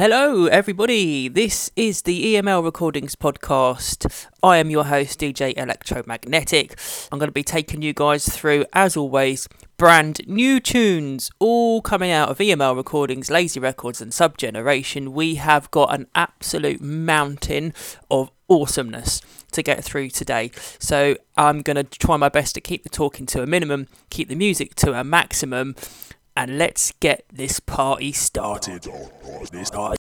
Hello, everybody. This is the EML Recordings podcast. I am your host, DJ Electromagnetic. I'm going to be taking you guys through, as always, brand new tunes, all coming out of EML Recordings, Lazy Records, and Subgeneration. We have got an absolute mountain of awesomeness to get through today. So I'm going to try my best to keep the talking to a minimum, keep the music to a maximum and let's get this party started. started. Oh,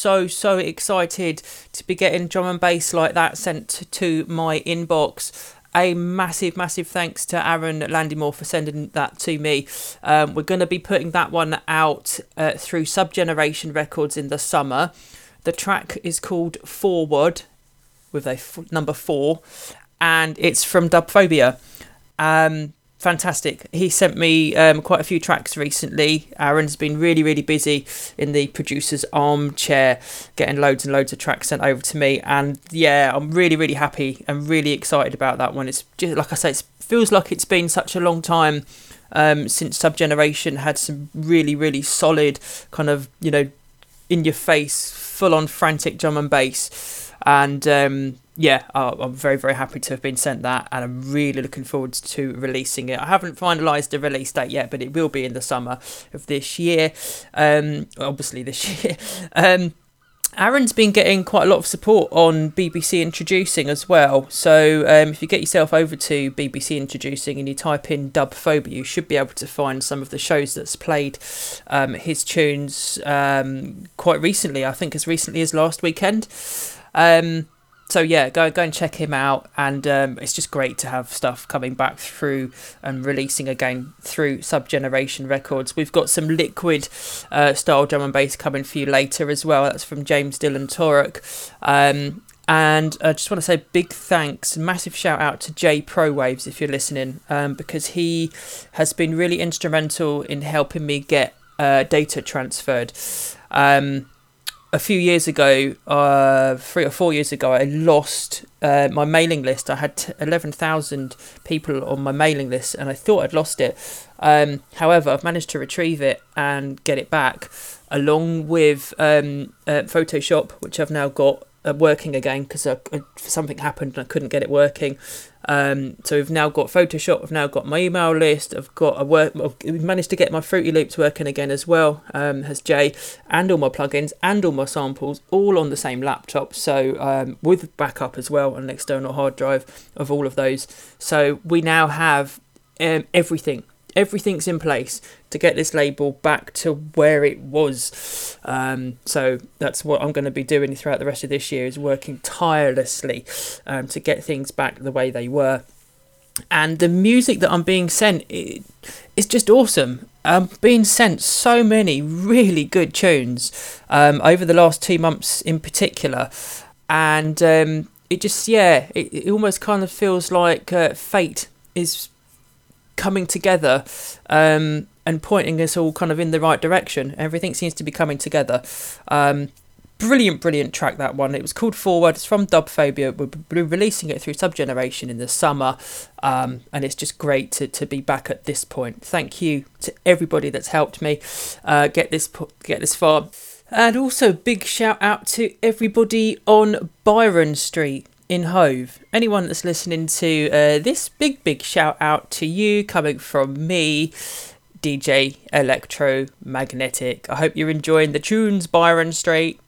so, so, excited to be getting drum and bass like that sent to my inbox. A massive, massive thanks to Aaron Landymore for sending that to me. Um, we're going to be putting that one out uh, through Subgeneration Records in the summer. The track is called Forward with a f- number four, and it's from Dubphobia. Um, fantastic. He sent me um, quite a few tracks recently. Aaron's been really, really busy in the producer's armchair, getting loads and loads of tracks sent over to me. And yeah, I'm really, really happy and really excited about that one. It's just like I say, it feels like it's been such a long time um, since Subgeneration had some really, really solid kind of you know in your face, full on frantic drum and bass. And um, yeah, I'm very, very happy to have been sent that, and I'm really looking forward to releasing it. I haven't finalised the release date yet, but it will be in the summer of this year. Um, obviously, this year. Um, Aaron's been getting quite a lot of support on BBC Introducing as well. So um, if you get yourself over to BBC Introducing and you type in Dubphobia, you should be able to find some of the shows that's played um, his tunes um, quite recently. I think as recently as last weekend. So yeah, go go and check him out, and um, it's just great to have stuff coming back through and releasing again through Subgeneration Records. We've got some liquid uh, style drum and bass coming for you later as well. That's from James Dillon Torok. Um, and I just want to say big thanks, massive shout out to Jay Prowaves if you're listening, um, because he has been really instrumental in helping me get uh, data transferred. Um, a few years ago, uh, three or four years ago, I lost uh, my mailing list. I had 11,000 people on my mailing list and I thought I'd lost it. Um, however, I've managed to retrieve it and get it back along with um, uh, Photoshop, which I've now got working again because something happened and I couldn't get it working. Um, so we've now got Photoshop, we've now got my email list, I've got a work, we've managed to get my Fruity Loops working again as well, um, has Jay, and all my plugins and all my samples all on the same laptop. So um, with backup as well, an external hard drive of all of those. So we now have um, everything everything's in place to get this label back to where it was. Um, so that's what I'm going to be doing throughout the rest of this year is working tirelessly um, to get things back the way they were. And the music that I'm being sent is just awesome. I'm being sent so many really good tunes um, over the last two months in particular. And um, it just, yeah, it, it almost kind of feels like uh, fate is coming together um, and pointing us all kind of in the right direction. Everything seems to be coming together. Um, brilliant, brilliant track that one. It was called Forward. It's from Dubphobia. We'll be releasing it through Subgeneration in the summer, um, and it's just great to, to be back at this point. Thank you to everybody that's helped me uh, get this get this far. And also, big shout out to everybody on Byron Street in Hove. Anyone that's listening to uh, this, big, big shout out to you coming from me, DJ Electromagnetic. I hope you're enjoying the tunes, Byron Street.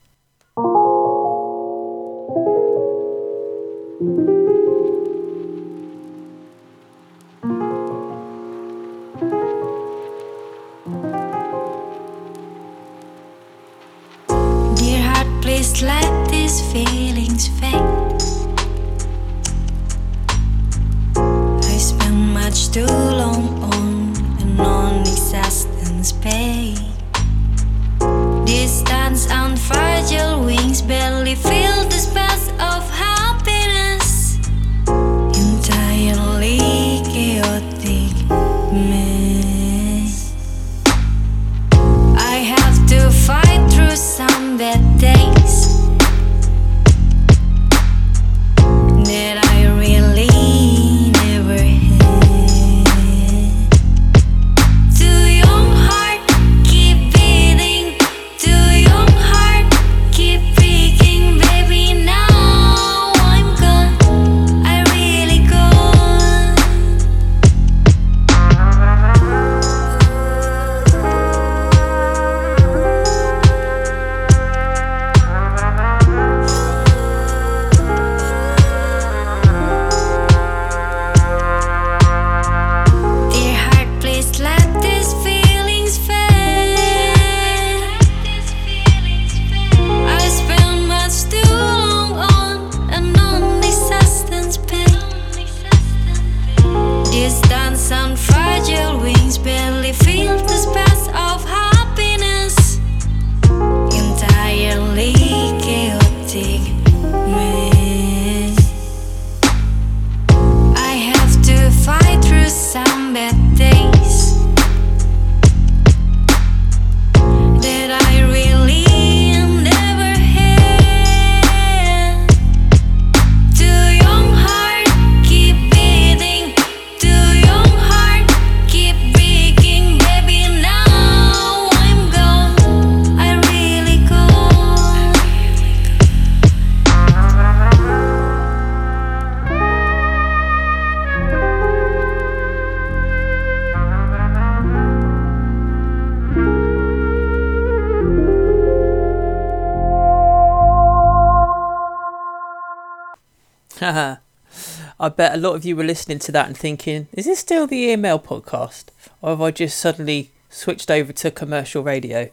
Lot of you were listening to that and thinking, is this still the EML podcast? Or have I just suddenly switched over to commercial radio?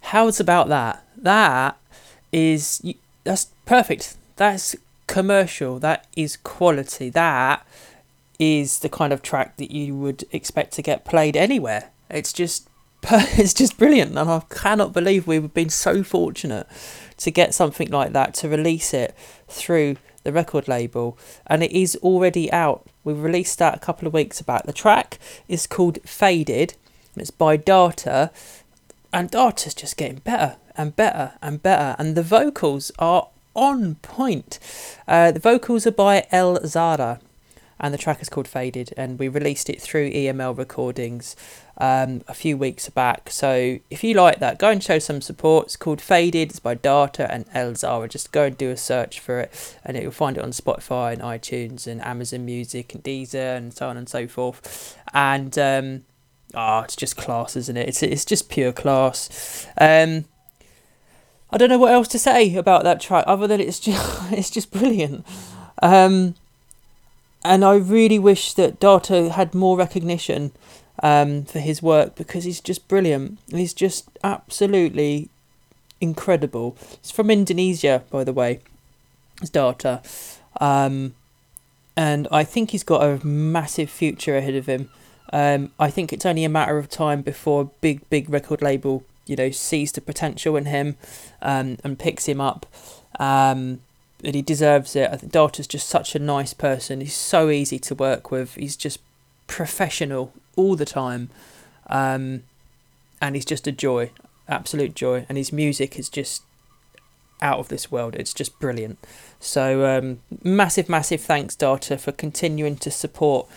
How's about that? That is, that's perfect. That's commercial. That is quality. That is the kind of track that you would expect to get played anywhere. It's just it's just brilliant and I cannot believe we've been so fortunate to get something like that to release it through the record label and it is already out. We released that a couple of weeks back. The track is called Faded it's by Darta and Darta's just getting better and better and better and the vocals are on point. Uh, the vocals are by El Zara and the track is called Faded, and we released it through EML Recordings um, a few weeks back. So if you like that, go and show some support. It's called Faded. It's by Darta and El Zara. Just go and do a search for it, and you'll find it on Spotify and iTunes and Amazon Music and Deezer and so on and so forth. And um, oh, it's just class, isn't it? It's it's just pure class. Um, I don't know what else to say about that track other than it's just it's just brilliant. Um, and I really wish that Darta had more recognition um, for his work because he's just brilliant. He's just absolutely incredible. He's from Indonesia, by the way. his daughter. Um, and I think he's got a massive future ahead of him. Um, I think it's only a matter of time before a big, big record label, you know, sees the potential in him um, and picks him up. Um, and he deserves it. I think just such a nice person. He's so easy to work with. He's just professional all the time, um, and he's just a joy, absolute joy. And his music is just out of this world. It's just brilliant. So um, massive, massive thanks, Darta, for continuing to support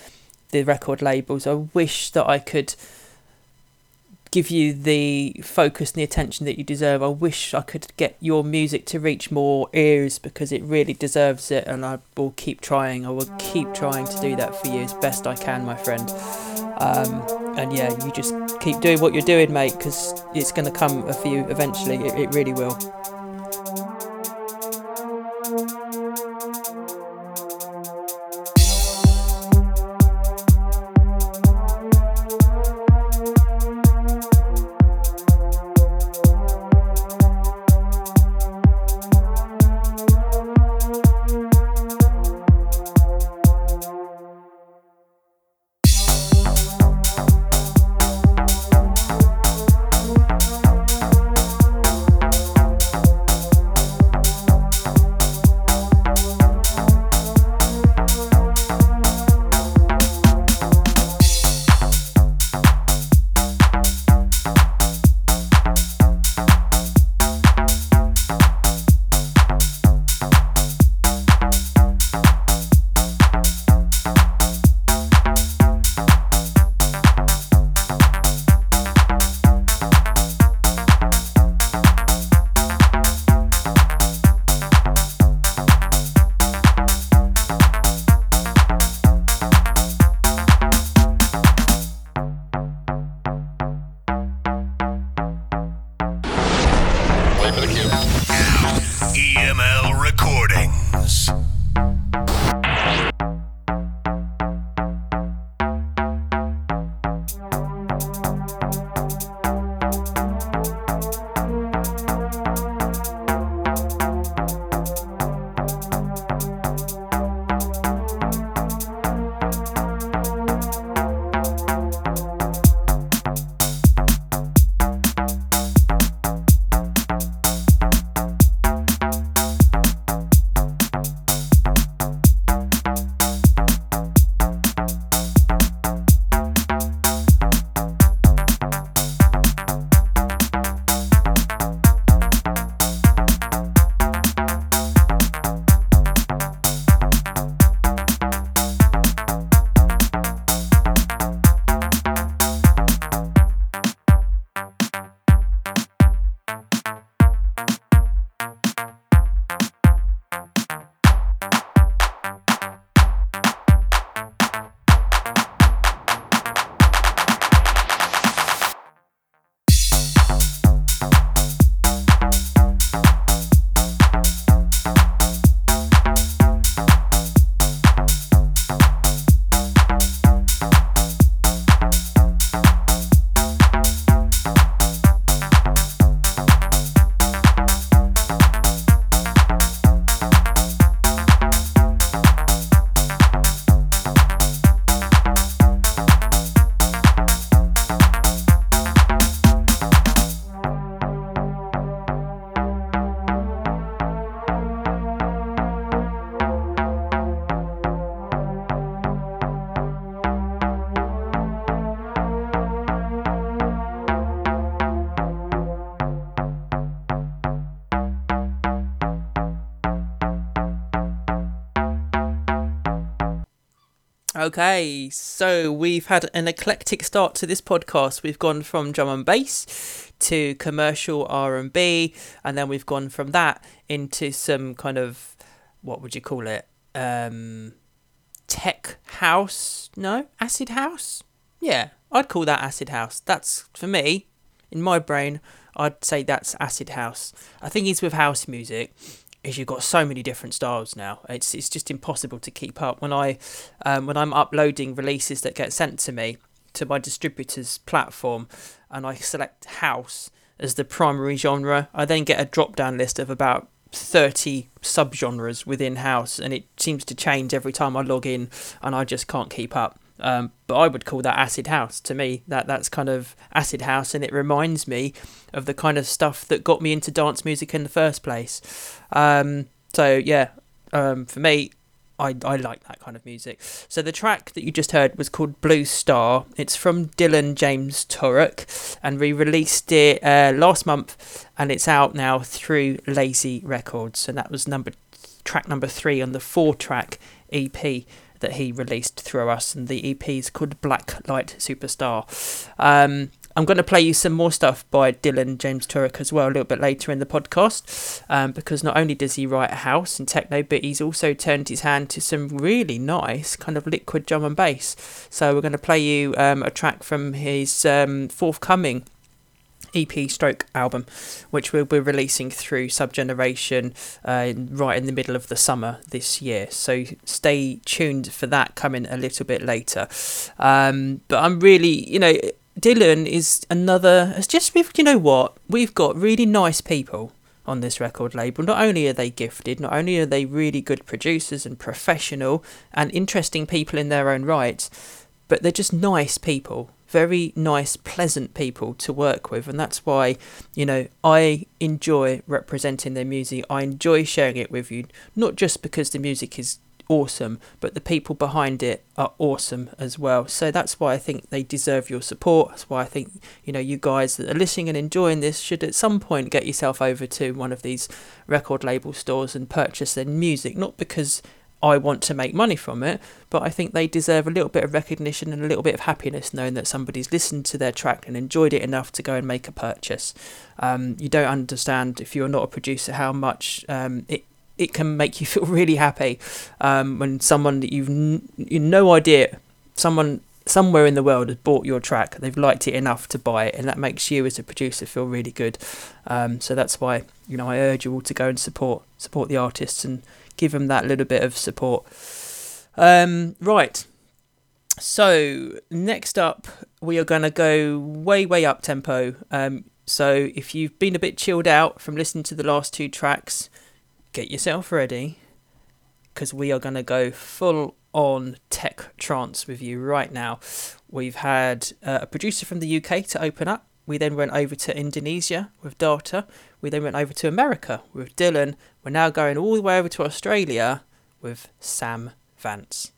the record labels. I wish that I could give you the focus and the attention that you deserve. I wish I could get your music to reach more ears because it really deserves it, and I will keep trying. I will keep trying to do that for you as best I can, my friend. Um, and yeah, you just keep doing what you're doing, mate, because it's going to come for you eventually. It, it really will. Okay, so we've had an eclectic start to this podcast. We've gone from drum and bass to commercial R&B and then we've gone from that into some kind of what would you call it? Um tech house? No, acid house? Yeah, I'd call that acid house. That's for me in my brain, I'd say that's acid house. I think it's with house music is you've got so many different styles now. It's it's just impossible to keep up. When I um, when I'm uploading releases that get sent to me to my distributor's platform, and I select house as the primary genre, I then get a drop down list of about 30 subgenres within house, and it seems to change every time I log in, and I just can't keep up. Um, but I would call that acid house to me. That that's kind of acid house, and it reminds me of the kind of stuff that got me into dance music in the first place. Um, so yeah, um, for me, I, I like that kind of music. So the track that you just heard was called Blue Star. It's from Dillon James Torok, and we released it uh, last month, and it's out now through Lazy Records. And that was number track number three on the four track EP that he released through us, and the EP is called Black Light Superstar. Um, I'm going to play you some more stuff by Dillon James Torok as well a little bit later in the podcast, um, because not only does he write house and techno, but he's also turned his hand to some really nice kind of liquid drum and bass. So we're going to play you um, a track from his um, forthcoming EP stroke album, which we'll be releasing through Subgeneration uh, right in the middle of the summer this year. So stay tuned for that coming a little bit later. Um, but I'm really, you know, Dillon is another. It's just you know what we've got really nice people on this record label. Not only are they gifted, not only are they really good producers and professional and interesting people in their own right, but they're just nice people very nice, pleasant people to work with, and that's why you know I enjoy representing their music. I enjoy sharing it with you, not just because the music is awesome, but the people behind it are awesome as well. So that's why I think they deserve your support. That's why I think you know you guys that are listening and enjoying this should at some point get yourself over to one of these record label stores and purchase their music, not because I want to make money from it, but I think they deserve a little bit of recognition and a little bit of happiness knowing that somebody's listened to their track and enjoyed it enough to go and make a purchase. Um, you don't understand if you're not a producer how much um, it it can make you feel really happy um, when someone that you've n- you no idea someone somewhere in the world has bought your track they've liked it enough to buy it and that makes you as a producer feel really good um, so that's why you know I urge you all to go and support support the artists and give them that little bit of support. Um, right. So next up, we are going to go way, way up tempo. Um, so if you've been a bit chilled out from listening to the last two tracks, get yourself ready because we are going to go full on tech trance with you right now. We've had uh, a producer from the UK to open up. We then went over to Indonesia with Darta. We then went over to America with Dillon. We're now going all the way over to Australia with Sam Vance.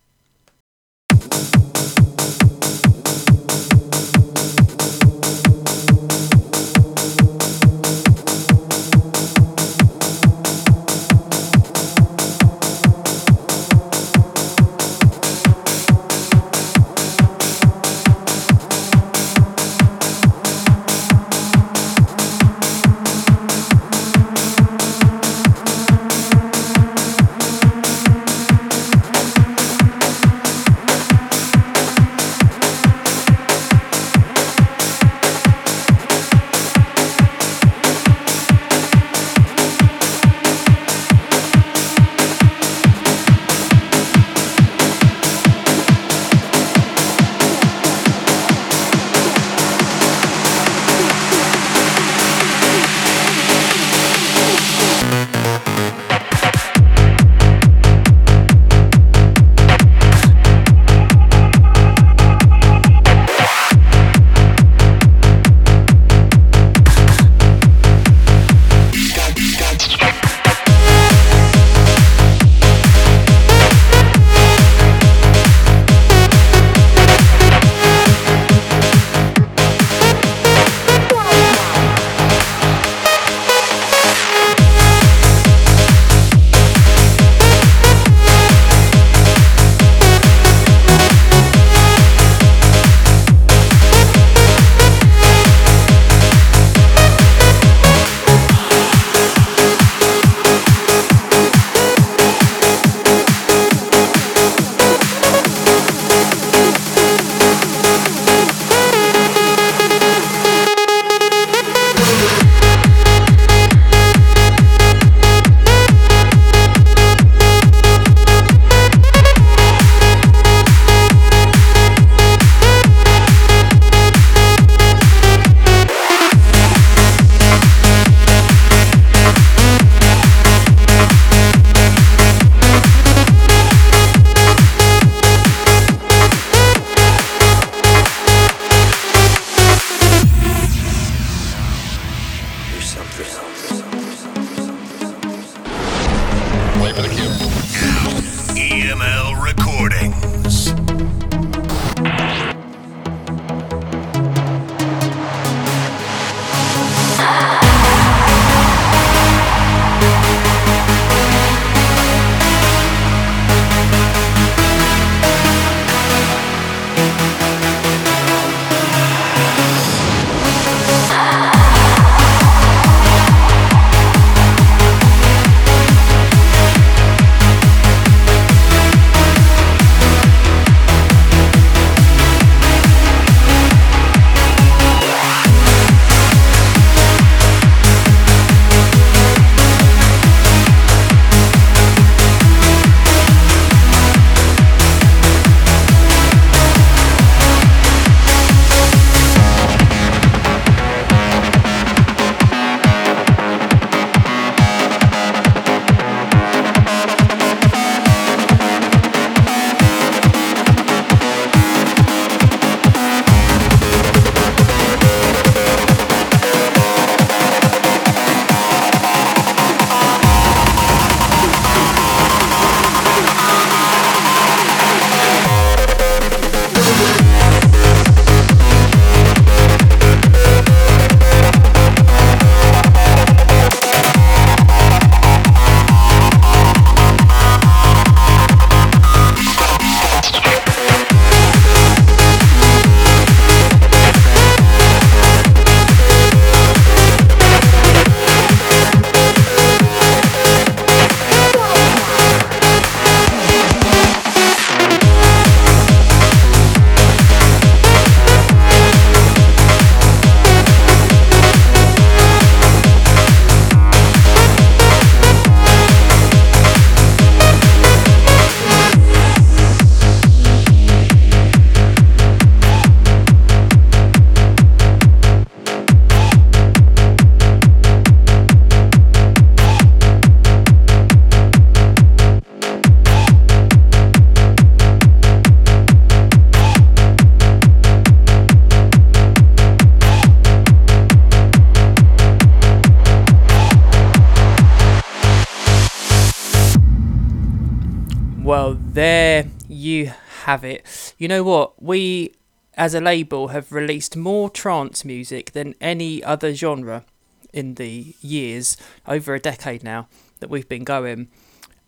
You know what? We, as a label, have released more trance music than any other genre in the years, over a decade now, that we've been going.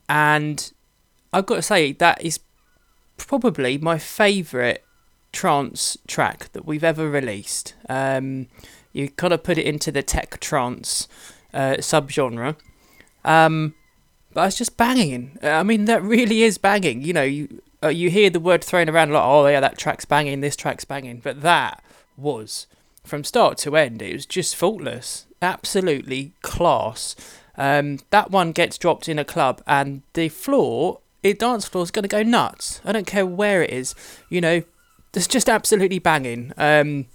And I've got to say, that is probably my favourite trance track that we've ever released. Um, you kind of put it into the tech trance uh, subgenre. Um, but it's just banging. I mean, that really is banging. You know, you uh, you hear the word thrown around a lot. oh yeah, that track's banging, this track's banging, but that was from start to end. It was just faultless, absolutely class. Um, that one gets dropped in a club, and the floor, the dance floor, is going to go nuts. I don't care where it is. You know, it's just absolutely banging. Um,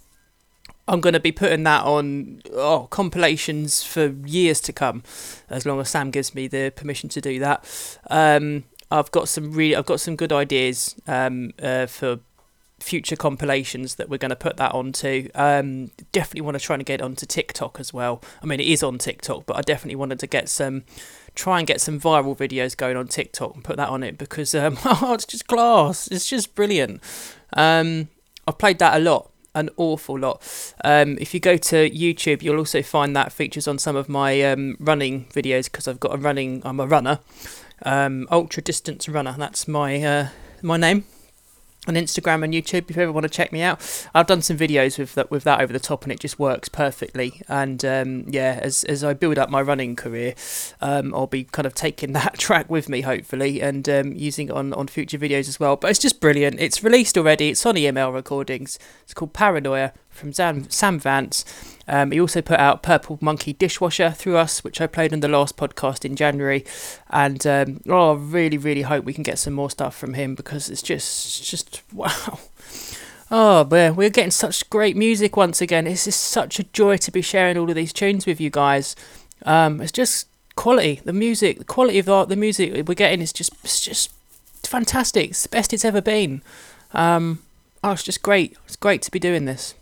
I'm going to be putting that on oh, compilations for years to come, as long as Sam gives me the permission to do that. Um, I've got some really, I've got some good ideas um, uh, for future compilations that we're going to put that onto. Um, definitely want to try and get onto TikTok as well. I mean, it is on TikTok, but I definitely wanted to get some, try and get some viral videos going on TikTok and put that on it because um, oh, it's just class. It's just brilliant. Um, I've played that a lot an awful lot. Um, if you go to YouTube, you'll also find that features on some of my um, running videos because I've got a running. I'm a runner, um, ultra distance runner. That's my uh, my name on Instagram and YouTube if you ever want to check me out. I've done some videos with that with that over the top and it just works perfectly. And um, yeah, as as I build up my running career, um, I'll be kind of taking that track with me hopefully and um, using it on on future videos as well. But it's just brilliant. It's released already. It's on EML Recordings. It's called Paranoia from Sam, Sam Vance. Um, he also put out Purple Monkey Dishwasher through us, which I played on the last podcast in January. And um, oh, I really, really hope we can get some more stuff from him because it's just, just wow. Oh, man, we're getting such great music once again. It's just such a joy to be sharing all of these tunes with you guys. Um, it's just quality, the music, the quality of the, the music we're getting is just, it's just fantastic. It's the best it's ever been. Um, oh, it's just great. It's great to be doing this.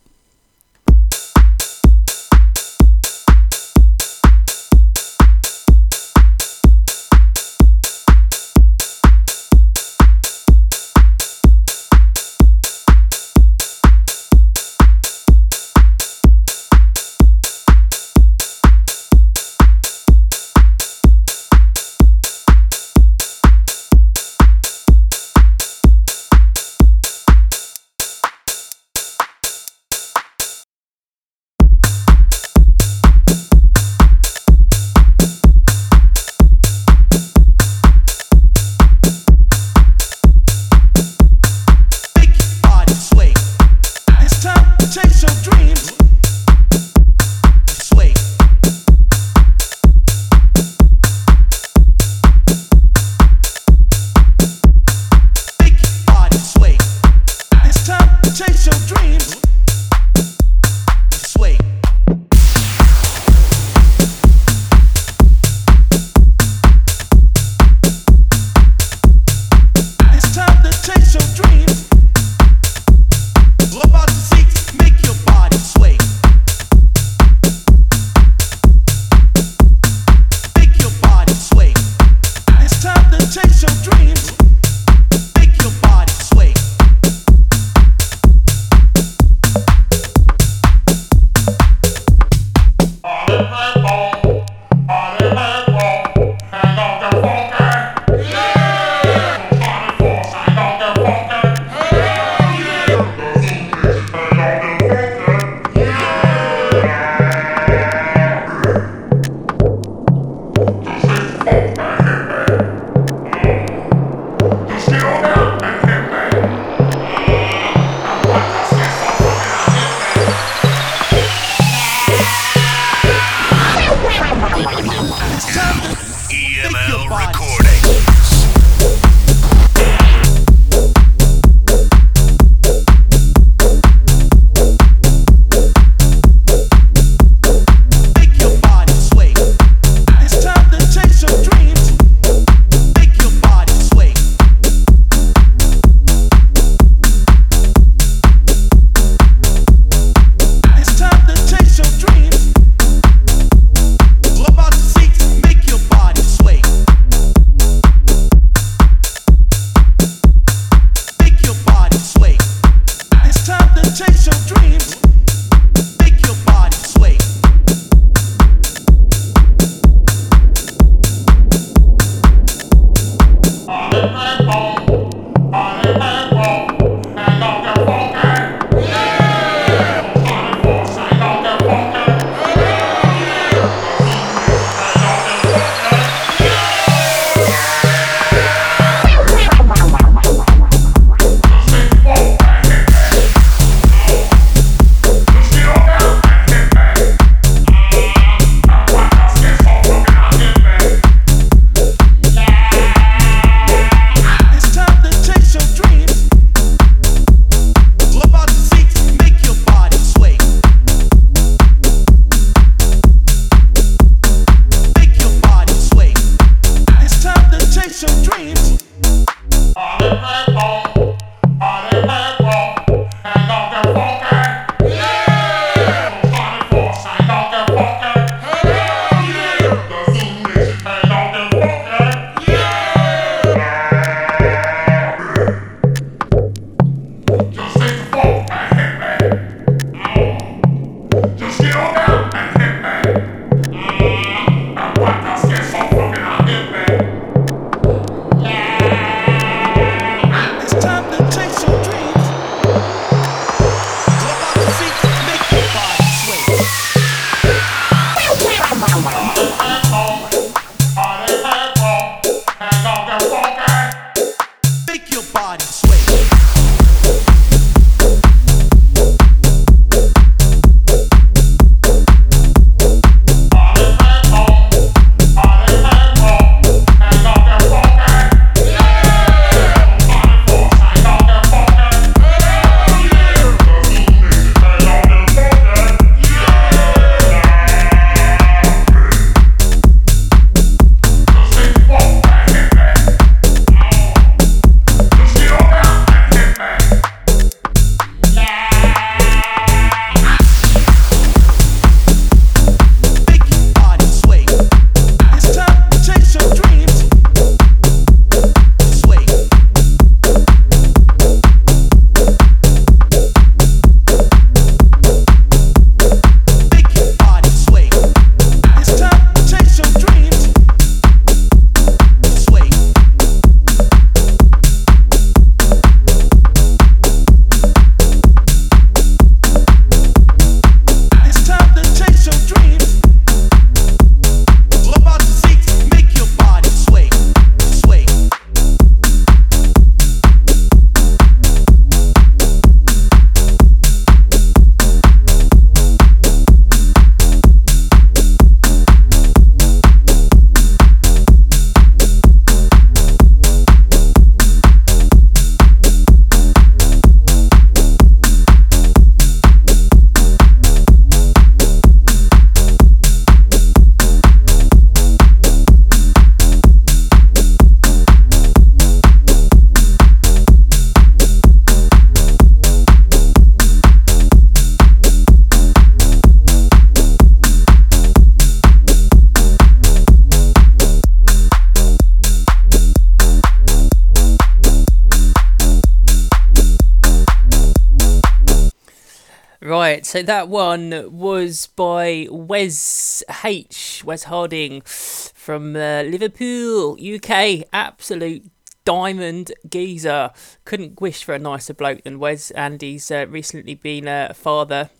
So that one was by Wes H. Wes Harding from uh, Liverpool, UK. Absolute diamond geezer. Couldn't wish for a nicer bloke than Wes, and he's uh, recently been a father.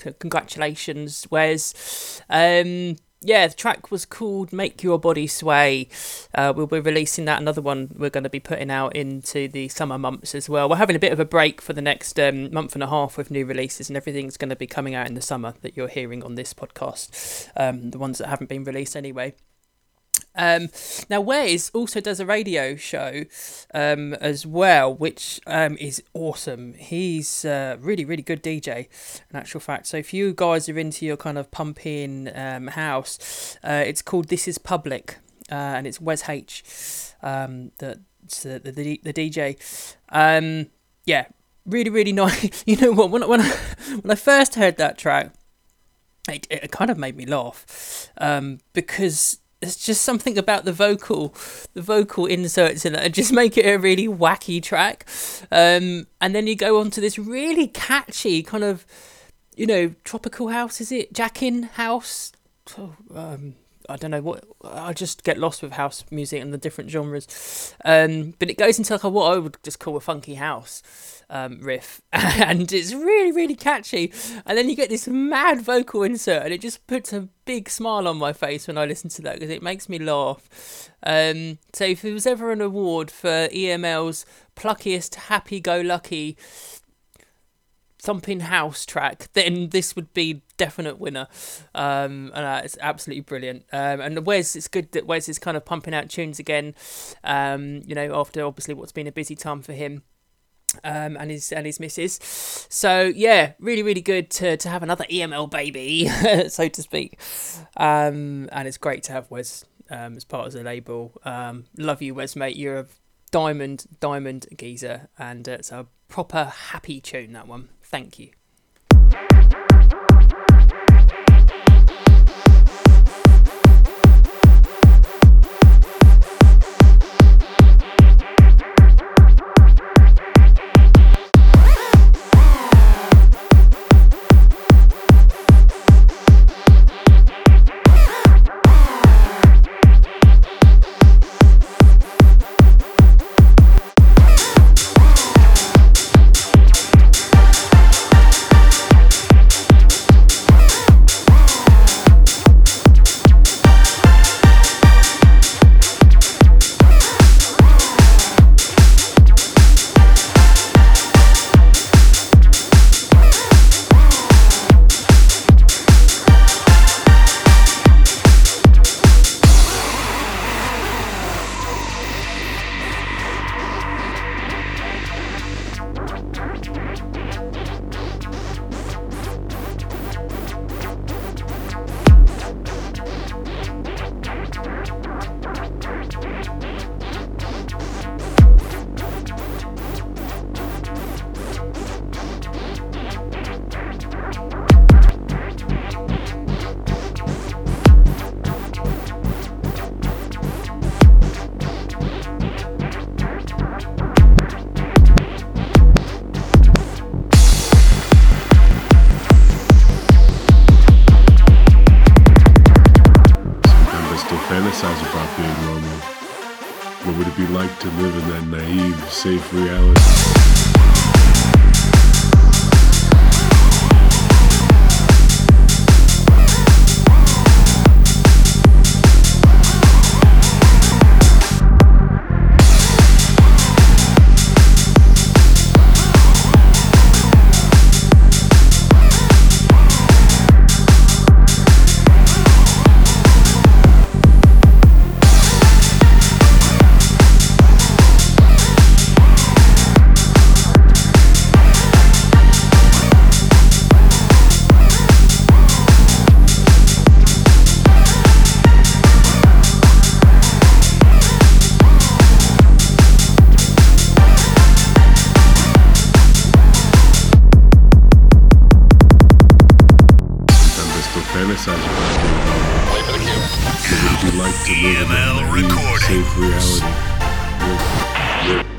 C- congratulations, Wes. Um, yeah, the track was called Make Your Body Sway. Uh, we'll be releasing that. Another one we're going to be putting out into the summer months as well. We're having a bit of a break for the next um, month and a half with new releases, and everything's going to be coming out in the summer that you're hearing on this podcast. Um, the ones that haven't been released anyway. Um, now, Wes also does a radio show um, as well, which um, is awesome. He's a really, really good DJ, in actual fact. So, if you guys are into your kind of pumping um, house, uh, it's called This Is Public, uh, and it's WezH, um, the, the, the, the DJ. Um, yeah, really, really nice. You know what? When, when, I, when I first heard that track, it, it kind of made me laugh because there's just something about the vocal, the vocal inserts in it, and just make it a really wacky track. Um, and then you go on to this really catchy kind of, you know, tropical house. Is it Jackin house? Oh, um, I don't know what. I just get lost with house music and the different genres. Um, but it goes into like a, what I would just call a funky house um, riff, and it's really, really catchy. And then you get this mad vocal insert, and it just puts a big smile on my face when I listen to that because it makes me laugh. Um, so if there was ever an award for EML's pluckiest, happy-go-lucky thumping house track, then this would be definite winner. Um, and uh, it's absolutely brilliant. Um, and Wes, it's good that Wes is kind of pumping out tunes again. Um, you know, after obviously what's been a busy time for him um, and his and his missus. So yeah, really really good to, to have another EML baby, so to speak. Um, and it's great to have Wes um, as part of the label. Um, love you, Wes, mate. You're a diamond diamond geezer, and it's a proper happy tune that one. Thank you. Sometimes I still fantasize about being normal. What would like to live in naive, safe reality? If I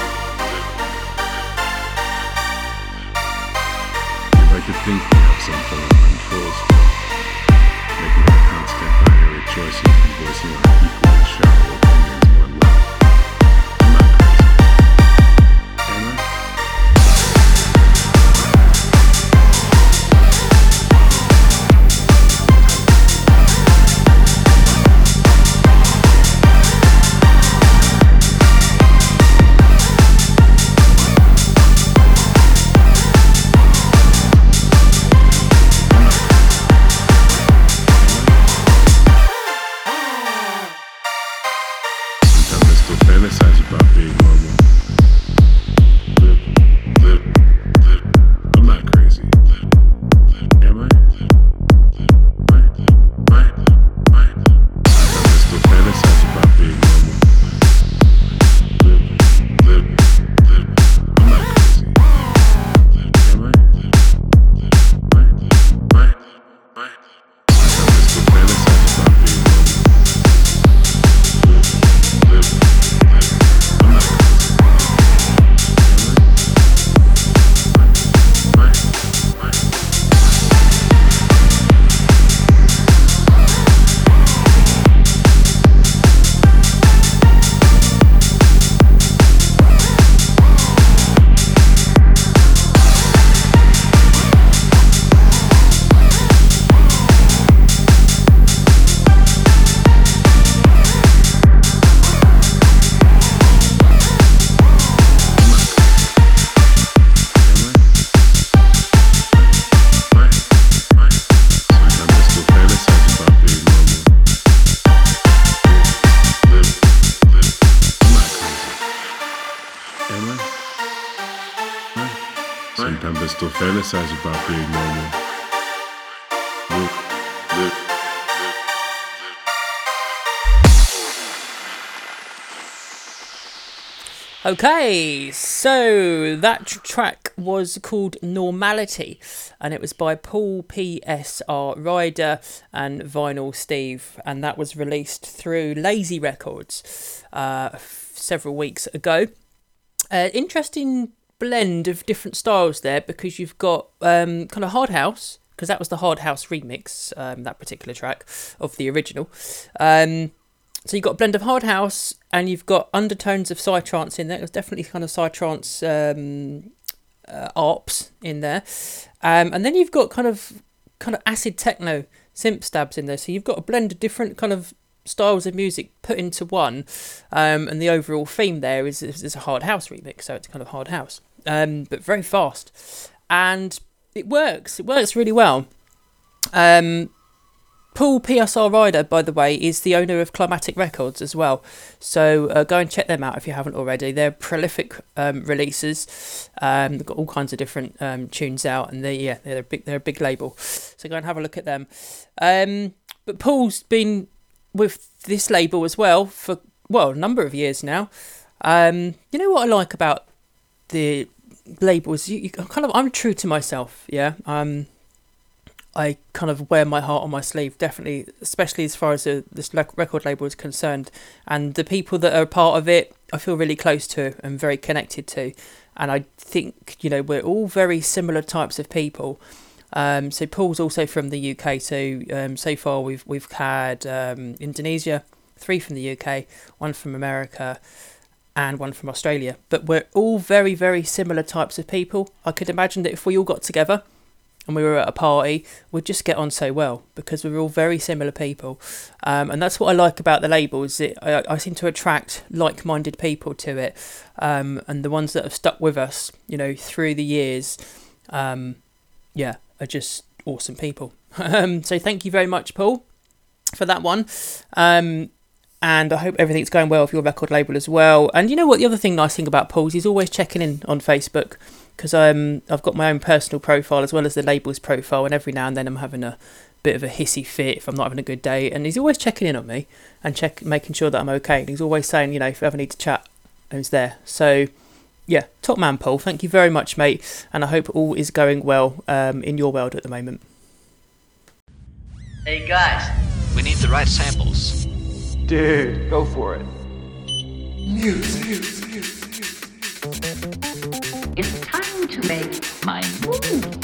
Okay, so that track was called Normality and it was by Paul P.S.R. Ryder and Vinyl Steve, and that was released through Lazy Records uh, several weeks ago. Uh, interesting blend of different styles there because you've got um, kind of hard house because that was the hard house remix um, that particular track of the original. Um, so you've got a blend of hard house and you've got undertones of psytrance in there. There's definitely kind of psytrance um, uh, arps in there. Um, and then you've got kind of kind of acid techno synth stabs in there. So you've got a blend of different kind of styles of music put into one, um, and the overall theme there is, is, is a hard house remix, so it's kind of hard house, um, but very fast, and it works. It works really well. Um, Paul PSR Ryder, by the way, is the owner of Climatic Records as well. So uh, go and check them out if you haven't already. They're prolific um, releases. Um, they've got all kinds of different um, tunes out, and they yeah they're a big they're a big label. So go and have a look at them. Um, but Paul's been with this label as well for well a number of years now. Um, you know what I like about the labels? You, you kind of I'm true to myself. Yeah. Um, I kind of wear my heart on my sleeve, definitely, especially as far as the, this record label is concerned. And the people that are part of it, I feel really close to and very connected to. And I think, you know, we're all very similar types of people. Um, so Paul's also from the UK. So um, so far we've we've had um, Indonesia, three from the UK, one from America, and one from Australia. But we're all very very similar types of people. I could imagine that if we all got together and we were at a party, we'd just get on so well because we're all very similar people. Um, and that's what I like about the label is it I, I seem to attract like-minded people to it, um, and the ones that have stuck with us, you know, through the years, um, yeah, are just awesome people. Um, so thank you very much, Paul, for that one. Um, and I hope everything's going well with your record label as well. And you know what? The other thing, nice thing about Paul's, he's always checking in on Facebook because um, I've got my own personal profile as well as the label's profile, and every now and then I'm having a bit of a hissy fit if I'm not having a good day, and he's always checking in on me and check making sure that I'm okay. And he's always saying, you know, if you ever need to chat, he's there. So yeah, top man, Paul. Thank you very much, mate, and I hope all is going well um, in your world at the moment. Hey guys, We need the right samples. Dude, go for it. Music. It's time to make my move.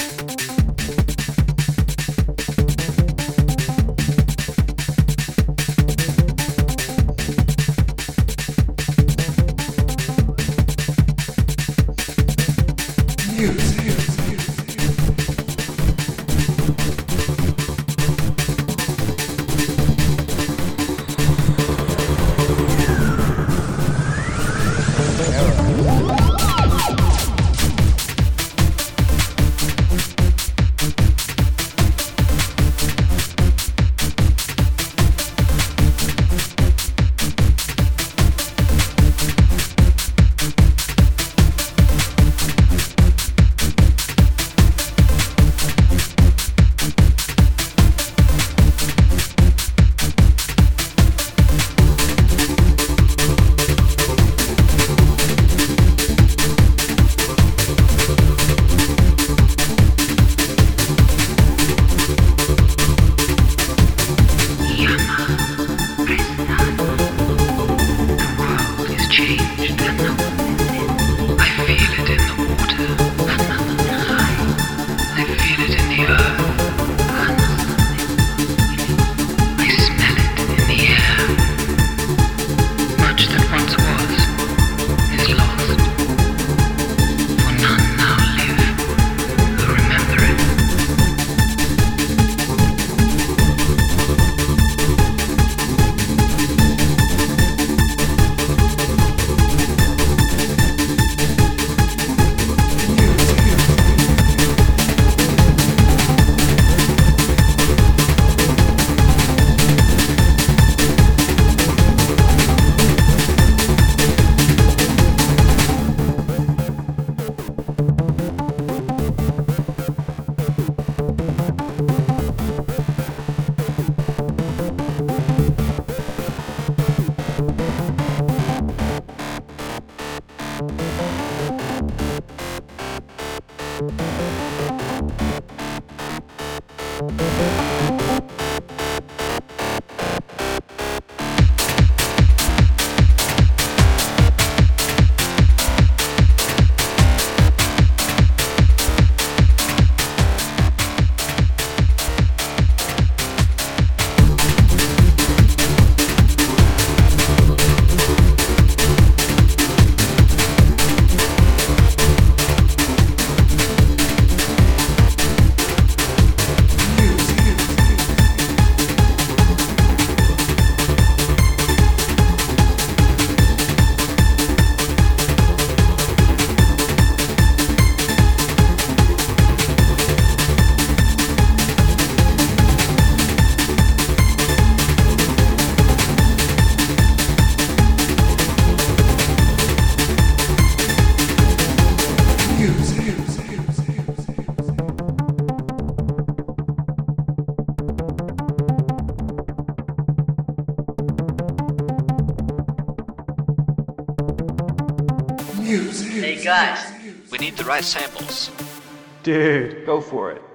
Right samples. Dude, go for it.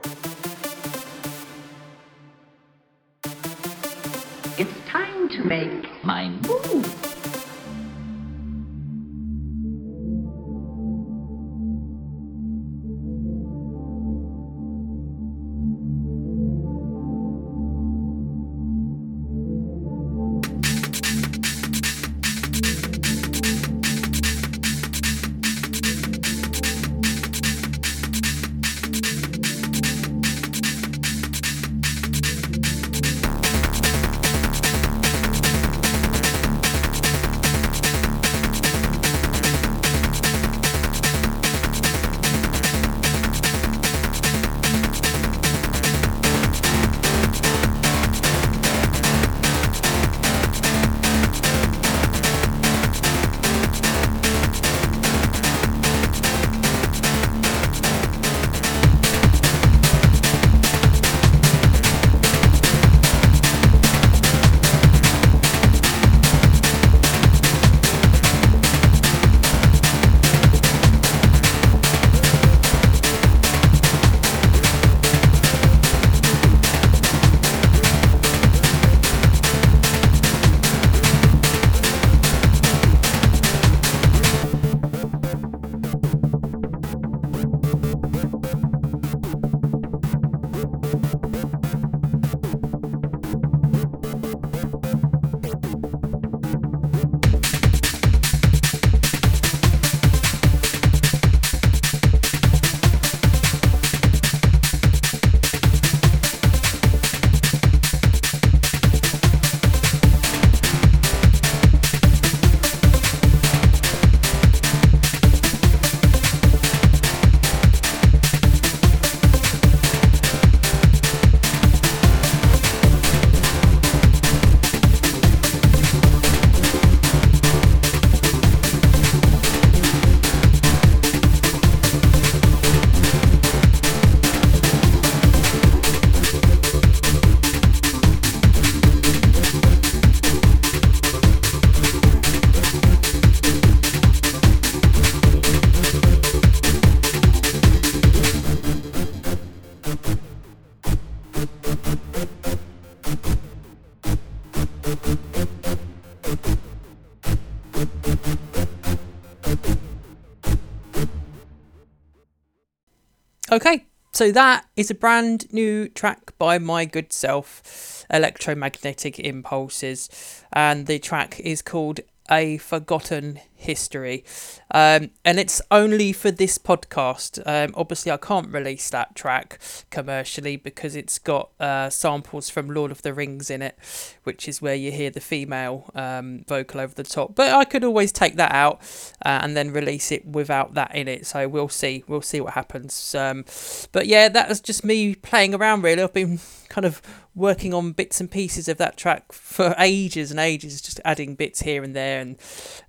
Okay, so that is a brand new track by my good self, Electromagnetic Impulses, and the track is called A Forgotten History. Um, and it's only for this podcast. Um, obviously, I can't release that track commercially because it's got uh, samples from Lord of the Rings in it, which is where you hear the female um, vocal over the top. But I could always take that out uh, and then release it without that in it. So we'll see. We'll see what happens. Um, but yeah, that was just me playing around. Really, I've been kind of working on bits and pieces of that track for ages and ages, just adding bits here and there, and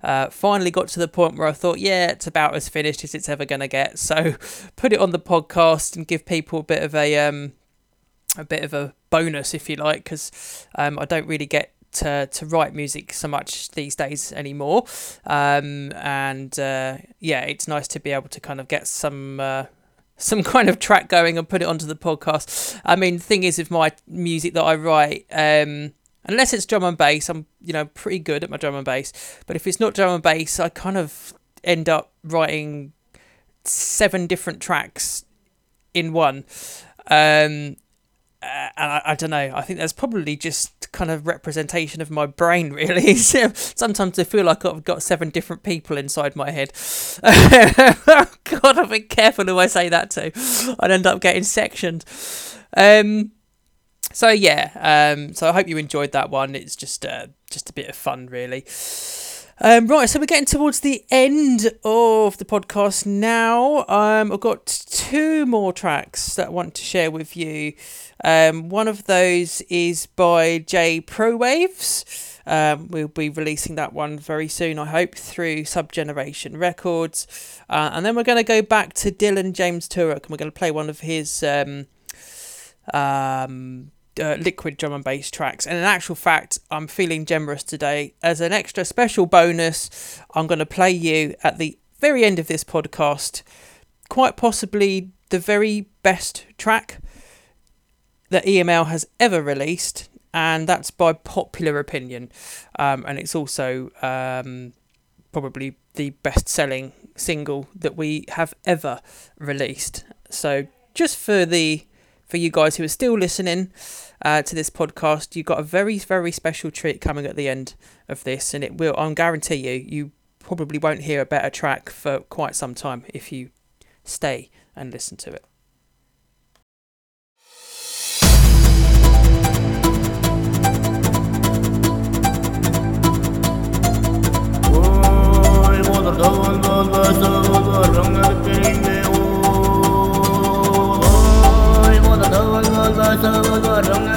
uh, finally got to the point where I thought, yeah, it's about as finished as it's ever going to get. So put it on the podcast and give people a bit of a um, a bit of a bonus, if you like, because um, I don't really get to, to write music so much these days anymore. Um, and uh, yeah, it's nice to be able to kind of get some uh, some kind of track going and put it onto the podcast. I mean, the thing is, with my music that I write, um, unless it's drum and bass, I'm you know pretty good at my drum and bass. But if it's not drum and bass, I kind of end up writing seven different tracks in one. Um, uh, and I, I, don't know. I think that's probably just kind of representation of my brain, really. Sometimes I feel like I've got seven different people inside my head. God, I've been careful who I say that to. I'd end up getting sectioned. Um, so yeah. Um, so I hope you enjoyed that one. It's just uh, just a bit of fun, really. Um, right, so we're getting towards the end of the podcast now. Um, I've got two more tracks that I want to share with you. Um, one of those is by Jay Prowaves. Um, we'll be releasing that one very soon, I hope, through Subgeneration Records. Uh, and then we're going to go back to Dillon James Torok and we're going to play one of his um, um, uh, liquid drum and bass tracks. And in actual fact, I'm feeling generous today. As an extra special bonus, I'm going to play you at the very end of this podcast, quite possibly the very best track that EML has ever released, and that's by popular opinion. Um, and it's also um, probably the best selling single that we have ever released. So, just for the for you guys who are still listening, uh, to this podcast. You've got a very, very special treat coming at the end of this, and it will, I guarantee you, you probably won't hear a better track for quite some time if you stay and listen to it.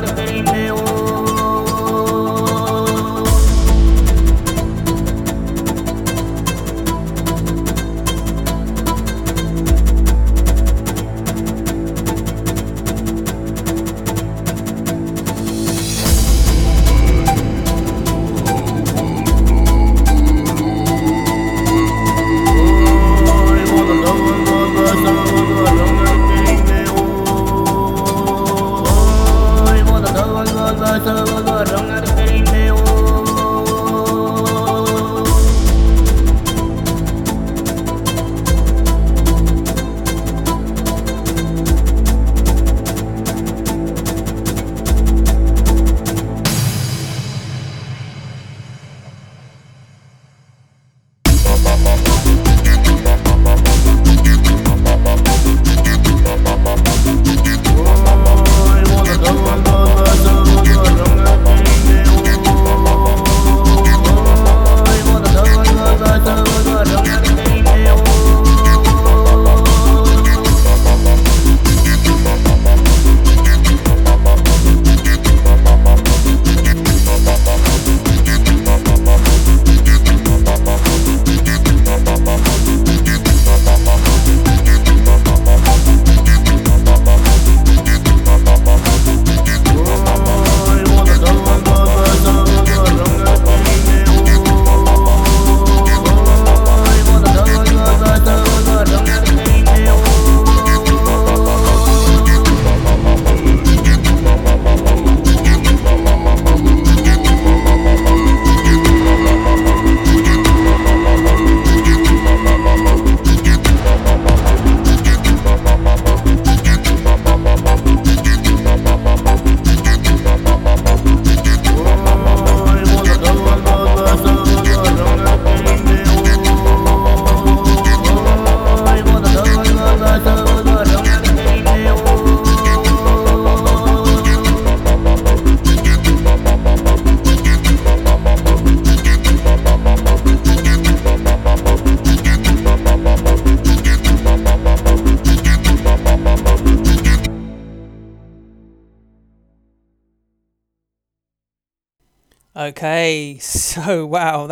Okay,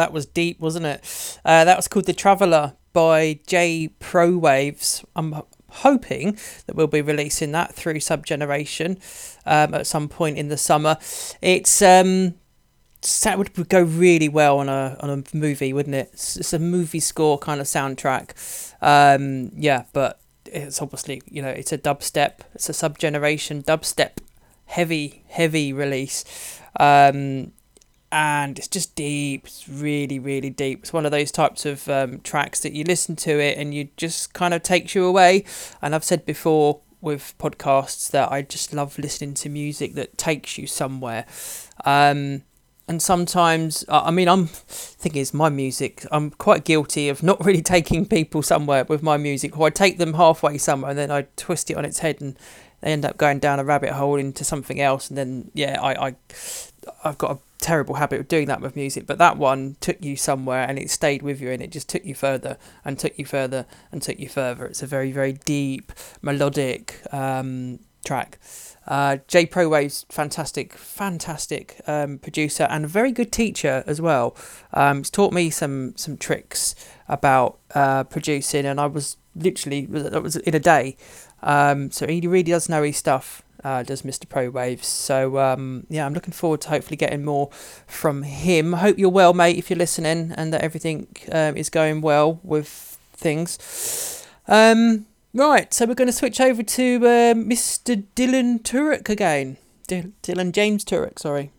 that was deep, wasn't it? Uh, that was called The Traveller by J Pro Waves. I'm hoping that we'll be releasing that through Subgeneration um, at some point in the summer. It's um, that would go really well on a on a movie, wouldn't it? It's, it's a movie score kind of soundtrack. Um, yeah, but it's obviously you know it's a dubstep, it's a sub generation dubstep heavy heavy release. Um, and it's just deep. It's really, really deep. It's one of those types of um, tracks that you listen to it and you just kind of takes you away. And I've said before with podcasts that I just love listening to music that takes you somewhere. Um, and sometimes, I mean, I'm thing is my music. I'm quite guilty of not really taking people somewhere with my music, or I take them halfway somewhere and then I twist it on its head and they end up going down a rabbit hole into something else. And then, yeah, I, I I've got a terrible habit of doing that with music, but that one took you somewhere and it stayed with you and it just took you further and took you further and took you further. It's a very, very deep, melodic um, track. Uh, Jay Prowaves fantastic, fantastic um, producer and a very good teacher as well. Um, he's taught me some some tricks about uh, producing, and I was literally that was in a day. Um, so he really does know his stuff uh, does Mr. Prowaves. So um, yeah, I'm looking forward to hopefully getting more from him. Hope you're well, mate, if you're listening, and that everything um, is going well with things. Um, right, so we're going to switch over to uh, Mr. Dillon Torok again. D- Dillon James Torok, sorry.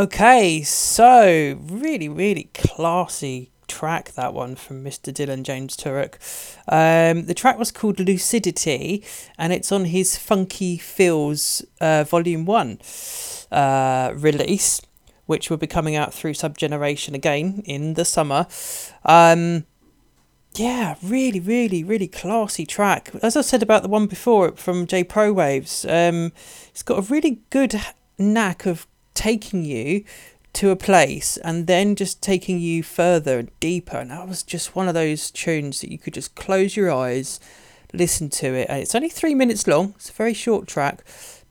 Okay, so really, really classy track that one from Mr. Dillon James Torok. Um, the track was called Lucidity, and it's on his Funky Feels uh, Volume One uh, release, which will be coming out through Subgeneration again in the summer. Um, yeah, really, really, really classy track. As I said about the one before from Jay Prowaves, um, it's got a really good knack of taking you to a place and then just taking you further and deeper. And that was just one of those tunes that you could just close your eyes, listen to it. And it's only three minutes long, it's a very short track,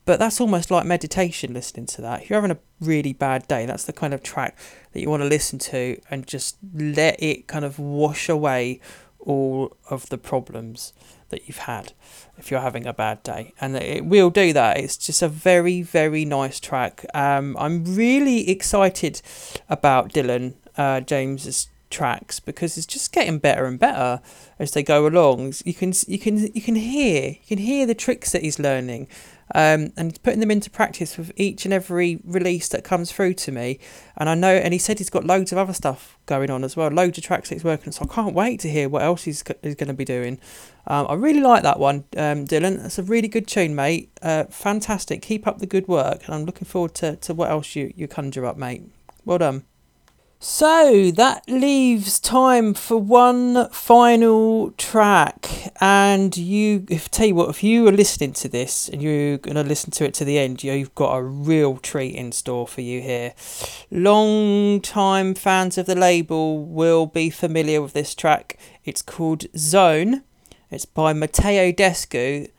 but that's almost like meditation listening to that. If you're having a really bad day, that's the kind of track that you want to listen to and just let it kind of wash away all of the problems that you've had if you're having a bad day. And it will do that. It's just a very very nice track. Um, i'm really excited about Dillon uh, james's tracks because it's just getting better and better as they go along. You can you can you can hear you can hear the tricks that he's learning um, and putting them into practice with each and every release that comes through to me. And I know, and he said he's got loads of other stuff going on as well, loads of tracks that he's working on. So I can't wait to hear what else he's, he's going to be doing. Um, I really like that one, um, Dillon. That's a really good tune, mate. Uh, fantastic. Keep up the good work. And I'm looking forward to, to what else you, you conjure up, mate. Well done. So that leaves time for one final track, and you. If tell you what, if you are listening to this and you're gonna listen to it to the end, you've got a real treat in store for you here. Long time fans of the label will be familiar with this track. It's called Zone. It's by Matteo Desko,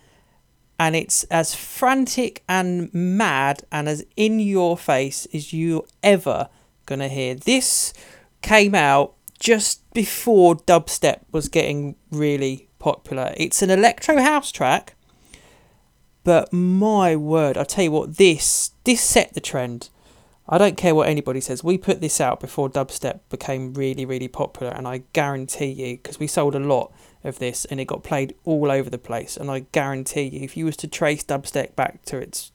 and it's as frantic and mad and as in your face as you ever going to hear. This came out just before dubstep was getting really popular. It's an electro house track, but my word, I tell you what, this this set the trend. I don't care what anybody says. We put this out before dubstep became really, really popular, and I guarantee you, because we sold a lot of this, and it got played all over the place. And I guarantee you, if you was to trace dubstep back to its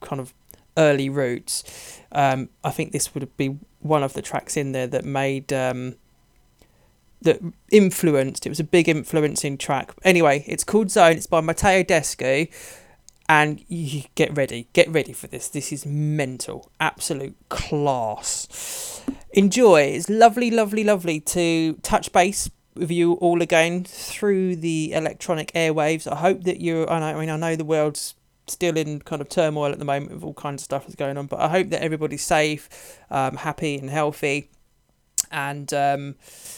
kind of early roots, um, I think this would be one of the tracks in there that made um, that influenced. It was a big influencing track. Anyway, it's called Zone. It's by Matteo Desko, and you get ready. Get ready for this. This is mental, absolute class. Enjoy. It's lovely, lovely, lovely to touch base with you all again through the electronic airwaves. I hope that you're. I mean, I know the world's still in kind of turmoil at the moment with all kinds of stuff that's going on. But I hope that everybody's safe, um, happy, and healthy. And um,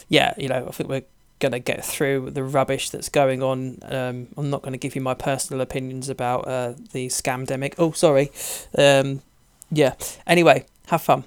yeah, you know, I think we're going to get through the rubbish that's going on. Um, I'm not going to give you my personal opinions about uh, the scamdemic. Oh, sorry. Um, yeah. Anyway, have fun.